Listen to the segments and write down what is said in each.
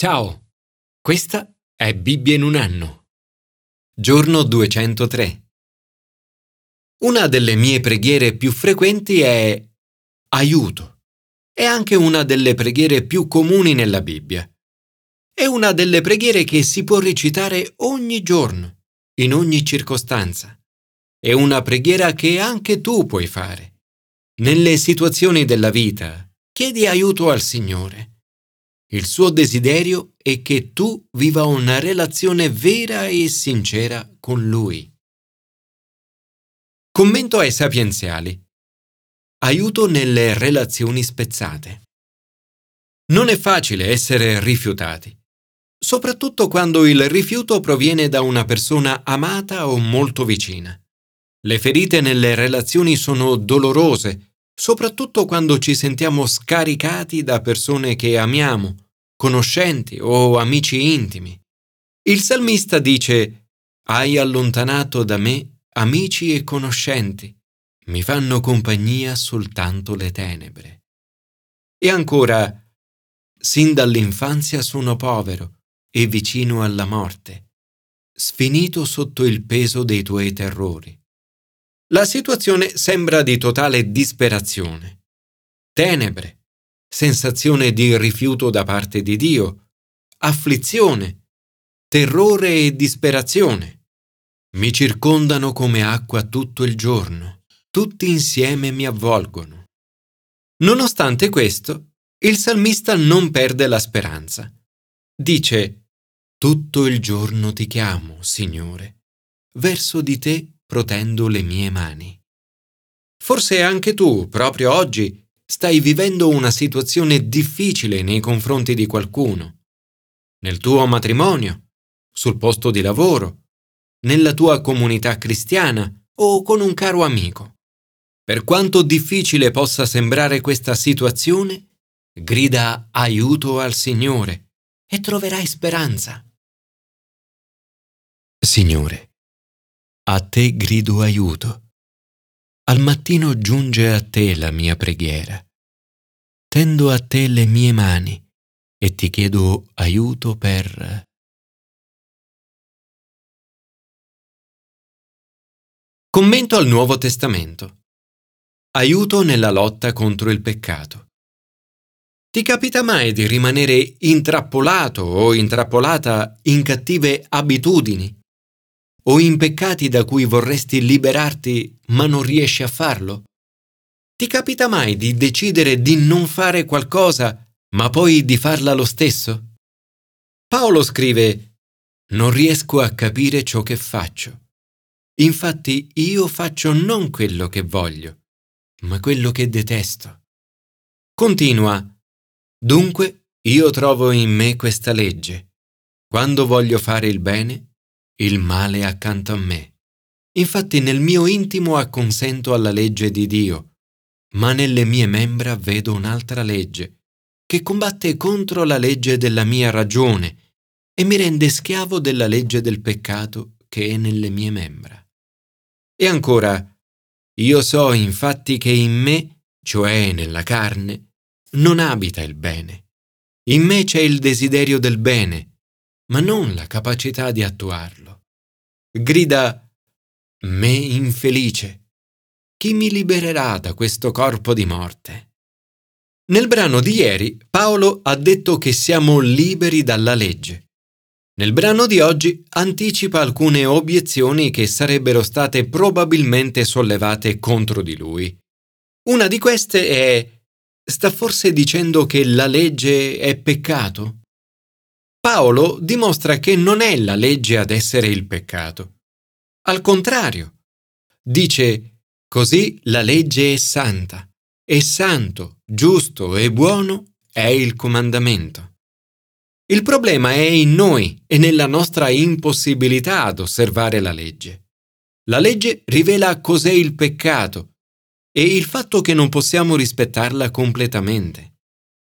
Ciao, questa è Bibbia in un anno. Giorno 203. Una delle mie preghiere più frequenti è aiuto. È anche una delle preghiere più comuni nella Bibbia. È una delle preghiere che si può recitare ogni giorno, in ogni circostanza. È una preghiera che anche tu puoi fare. Nelle situazioni della vita, chiedi aiuto al Signore il suo desiderio è che tu viva una relazione vera e sincera con Lui. Commento ai sapienziali. Aiuto nelle relazioni spezzate. Non è facile essere rifiutati, soprattutto quando il rifiuto proviene da una persona amata o molto vicina. Le ferite nelle relazioni sono dolorose soprattutto quando ci sentiamo scaricati da persone che amiamo, conoscenti o amici intimi. Il salmista dice, Hai allontanato da me amici e conoscenti, mi fanno compagnia soltanto le tenebre. E ancora, sin dall'infanzia sono povero e vicino alla morte, sfinito sotto il peso dei tuoi terrori. La situazione sembra di totale disperazione. Tenebre, sensazione di rifiuto da parte di Dio, afflizione, terrore e disperazione. Mi circondano come acqua tutto il giorno, tutti insieme mi avvolgono. Nonostante questo, il salmista non perde la speranza. Dice, Tutto il giorno ti chiamo, Signore. Verso di te protendo le mie mani. Forse anche tu, proprio oggi, stai vivendo una situazione difficile nei confronti di qualcuno. Nel tuo matrimonio, sul posto di lavoro, nella tua comunità cristiana o con un caro amico. Per quanto difficile possa sembrare questa situazione, grida aiuto al Signore e troverai speranza. Signore, a te grido aiuto. Al mattino giunge a te la mia preghiera. Tendo a te le mie mani e ti chiedo aiuto per... Commento al Nuovo Testamento. Aiuto nella lotta contro il peccato. Ti capita mai di rimanere intrappolato o intrappolata in cattive abitudini? O in peccati da cui vorresti liberarti ma non riesci a farlo? Ti capita mai di decidere di non fare qualcosa ma poi di farla lo stesso? Paolo scrive Non riesco a capire ciò che faccio. Infatti io faccio non quello che voglio, ma quello che detesto. Continua Dunque io trovo in me questa legge. Quando voglio fare il bene, il male accanto a me. Infatti nel mio intimo acconsento alla legge di Dio, ma nelle mie membra vedo un'altra legge, che combatte contro la legge della mia ragione e mi rende schiavo della legge del peccato che è nelle mie membra. E ancora, io so infatti che in me, cioè nella carne, non abita il bene. In me c'è il desiderio del bene, ma non la capacità di attuarlo grida Me infelice. Chi mi libererà da questo corpo di morte? Nel brano di ieri Paolo ha detto che siamo liberi dalla legge. Nel brano di oggi anticipa alcune obiezioni che sarebbero state probabilmente sollevate contro di lui. Una di queste è sta forse dicendo che la legge è peccato? Paolo dimostra che non è la legge ad essere il peccato. Al contrario, dice, così la legge è santa, e santo, giusto e buono è il comandamento. Il problema è in noi e nella nostra impossibilità ad osservare la legge. La legge rivela cos'è il peccato e il fatto che non possiamo rispettarla completamente.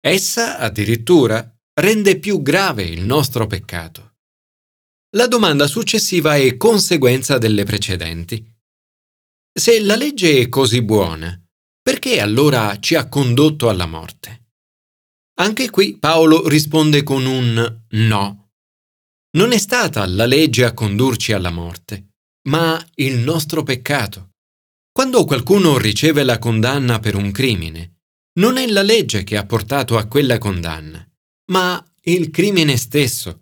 Essa, addirittura, rende più grave il nostro peccato. La domanda successiva è conseguenza delle precedenti. Se la legge è così buona, perché allora ci ha condotto alla morte? Anche qui Paolo risponde con un no. Non è stata la legge a condurci alla morte, ma il nostro peccato. Quando qualcuno riceve la condanna per un crimine, non è la legge che ha portato a quella condanna, ma il crimine stesso.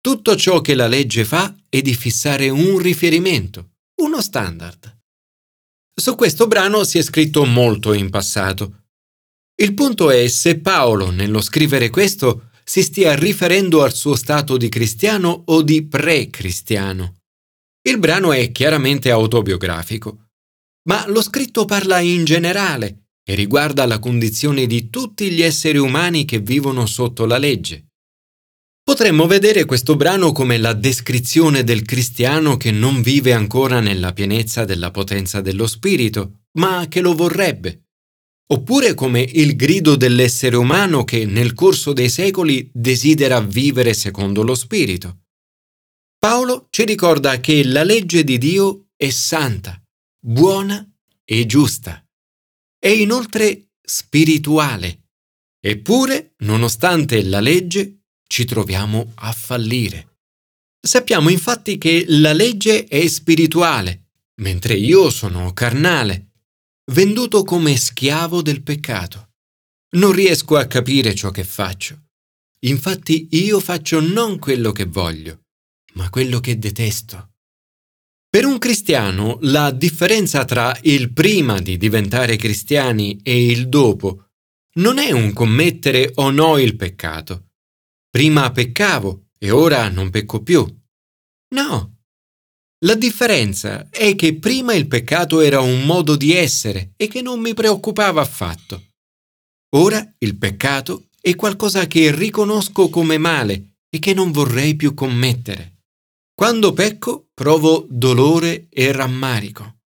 Tutto ciò che la legge fa è di fissare un riferimento, uno standard. Su questo brano si è scritto molto in passato, il punto è se Paolo, nello scrivere questo, si stia riferendo al suo stato di cristiano o di pre-cristiano. Il brano è chiaramente autobiografico, ma lo scritto parla in generale e riguarda la condizione di tutti gli esseri umani che vivono sotto la legge. Potremmo vedere questo brano come la descrizione del cristiano che non vive ancora nella pienezza della potenza dello Spirito, ma che lo vorrebbe oppure come il grido dell'essere umano che nel corso dei secoli desidera vivere secondo lo Spirito. Paolo ci ricorda che la legge di Dio è santa, buona e giusta. È inoltre spirituale. Eppure, nonostante la legge, ci troviamo a fallire. Sappiamo infatti che la legge è spirituale, mentre io sono carnale venduto come schiavo del peccato. Non riesco a capire ciò che faccio. Infatti io faccio non quello che voglio, ma quello che detesto. Per un cristiano la differenza tra il prima di diventare cristiani e il dopo non è un commettere o no il peccato. Prima peccavo e ora non pecco più. No, la differenza è che prima il peccato era un modo di essere e che non mi preoccupava affatto. Ora il peccato è qualcosa che riconosco come male e che non vorrei più commettere. Quando pecco provo dolore e rammarico.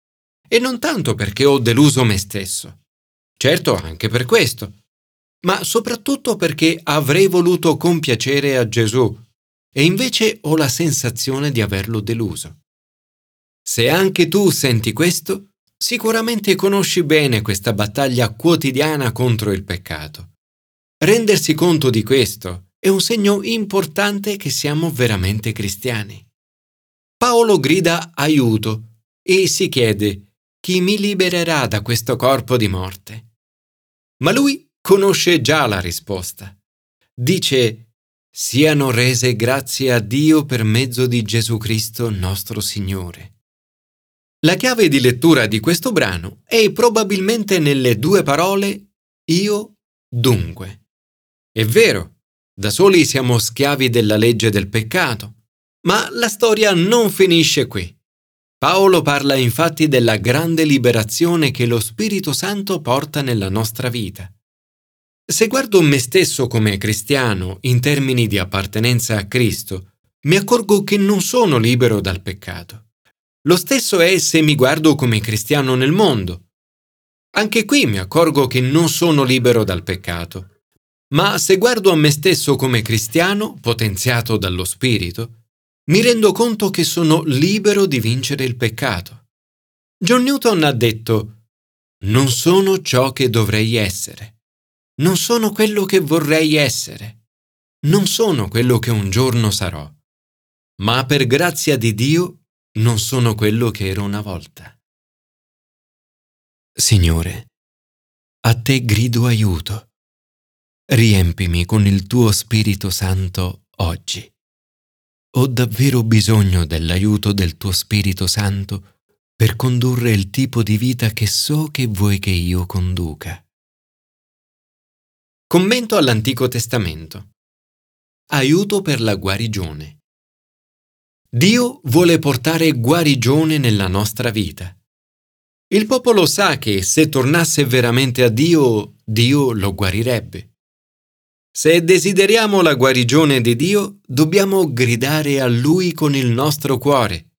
E non tanto perché ho deluso me stesso. Certo anche per questo, ma soprattutto perché avrei voluto compiacere a Gesù e invece ho la sensazione di averlo deluso. Se anche tu senti questo, sicuramente conosci bene questa battaglia quotidiana contro il peccato. Rendersi conto di questo è un segno importante che siamo veramente cristiani. Paolo grida aiuto e si chiede chi mi libererà da questo corpo di morte. Ma lui conosce già la risposta. Dice siano rese grazie a Dio per mezzo di Gesù Cristo nostro Signore. La chiave di lettura di questo brano è probabilmente nelle due parole io dunque. È vero, da soli siamo schiavi della legge del peccato, ma la storia non finisce qui. Paolo parla infatti della grande liberazione che lo Spirito Santo porta nella nostra vita. Se guardo me stesso come cristiano in termini di appartenenza a Cristo, mi accorgo che non sono libero dal peccato. Lo stesso è se mi guardo come cristiano nel mondo. Anche qui mi accorgo che non sono libero dal peccato. Ma se guardo a me stesso come cristiano, potenziato dallo Spirito, mi rendo conto che sono libero di vincere il peccato. John Newton ha detto, non sono ciò che dovrei essere. Non sono quello che vorrei essere. Non sono quello che un giorno sarò. Ma per grazia di Dio non sono quello che ero una volta. Signore, a te grido aiuto. Riempimi con il tuo Spirito Santo oggi. Ho davvero bisogno dell'aiuto del tuo Spirito Santo per condurre il tipo di vita che so che vuoi che io conduca. Commento all'Antico Testamento. Aiuto per la guarigione. Dio vuole portare guarigione nella nostra vita. Il popolo sa che se tornasse veramente a Dio, Dio lo guarirebbe. Se desideriamo la guarigione di Dio, dobbiamo gridare a Lui con il nostro cuore.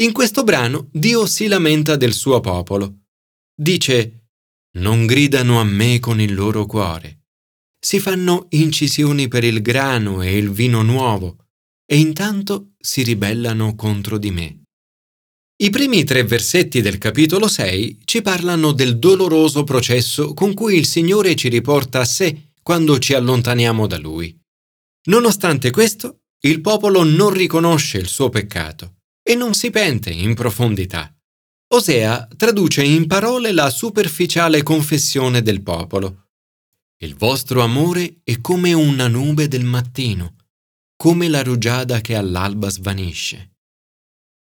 In questo brano Dio si lamenta del suo popolo. Dice, non gridano a me con il loro cuore. Si fanno incisioni per il grano e il vino nuovo e intanto si ribellano contro di me. I primi tre versetti del capitolo 6 ci parlano del doloroso processo con cui il Signore ci riporta a sé quando ci allontaniamo da Lui. Nonostante questo, il popolo non riconosce il suo peccato e non si pente in profondità. Osea traduce in parole la superficiale confessione del popolo. Il vostro amore è come una nube del mattino, come la rugiada che all'alba svanisce.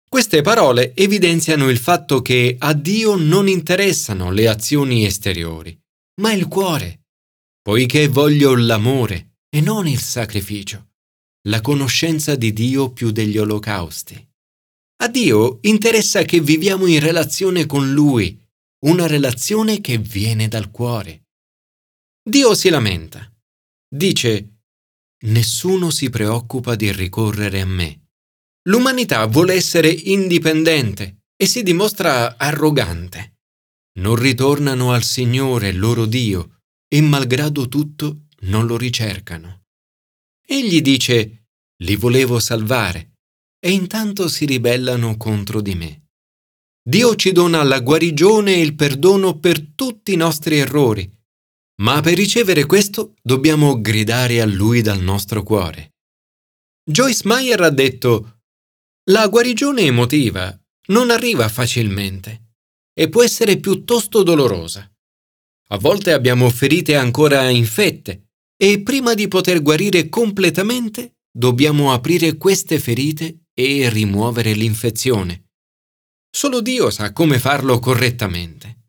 Queste parole evidenziano il fatto che a Dio non interessano le azioni esteriori, ma il cuore, poiché voglio l'amore e non il sacrificio, la conoscenza di Dio più degli olocausti. A Dio interessa che viviamo in relazione con Lui, una relazione che viene dal cuore. Dio si lamenta. Dice, Nessuno si preoccupa di ricorrere a me. L'umanità vuole essere indipendente e si dimostra arrogante. Non ritornano al Signore loro Dio e malgrado tutto non lo ricercano. Egli dice, li volevo salvare, e intanto si ribellano contro di me. Dio ci dona la guarigione e il perdono per tutti i nostri errori, ma per ricevere questo dobbiamo gridare a Lui dal nostro cuore. Joyce Meyer ha detto, la guarigione emotiva non arriva facilmente e può essere piuttosto dolorosa. A volte abbiamo ferite ancora infette e prima di poter guarire completamente dobbiamo aprire queste ferite e rimuovere l'infezione. Solo Dio sa come farlo correttamente.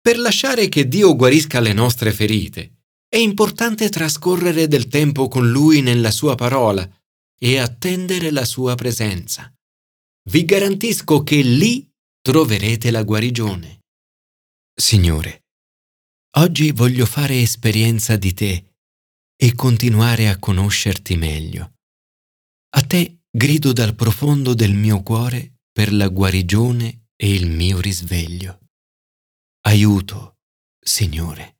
Per lasciare che Dio guarisca le nostre ferite, è importante trascorrere del tempo con Lui nella Sua parola e attendere la Sua presenza. Vi garantisco che lì troverete la guarigione. Signore, oggi voglio fare esperienza di Te e continuare a conoscerti meglio. A Te grido dal profondo del mio cuore per la guarigione e il mio risveglio. Aiuto, Signore.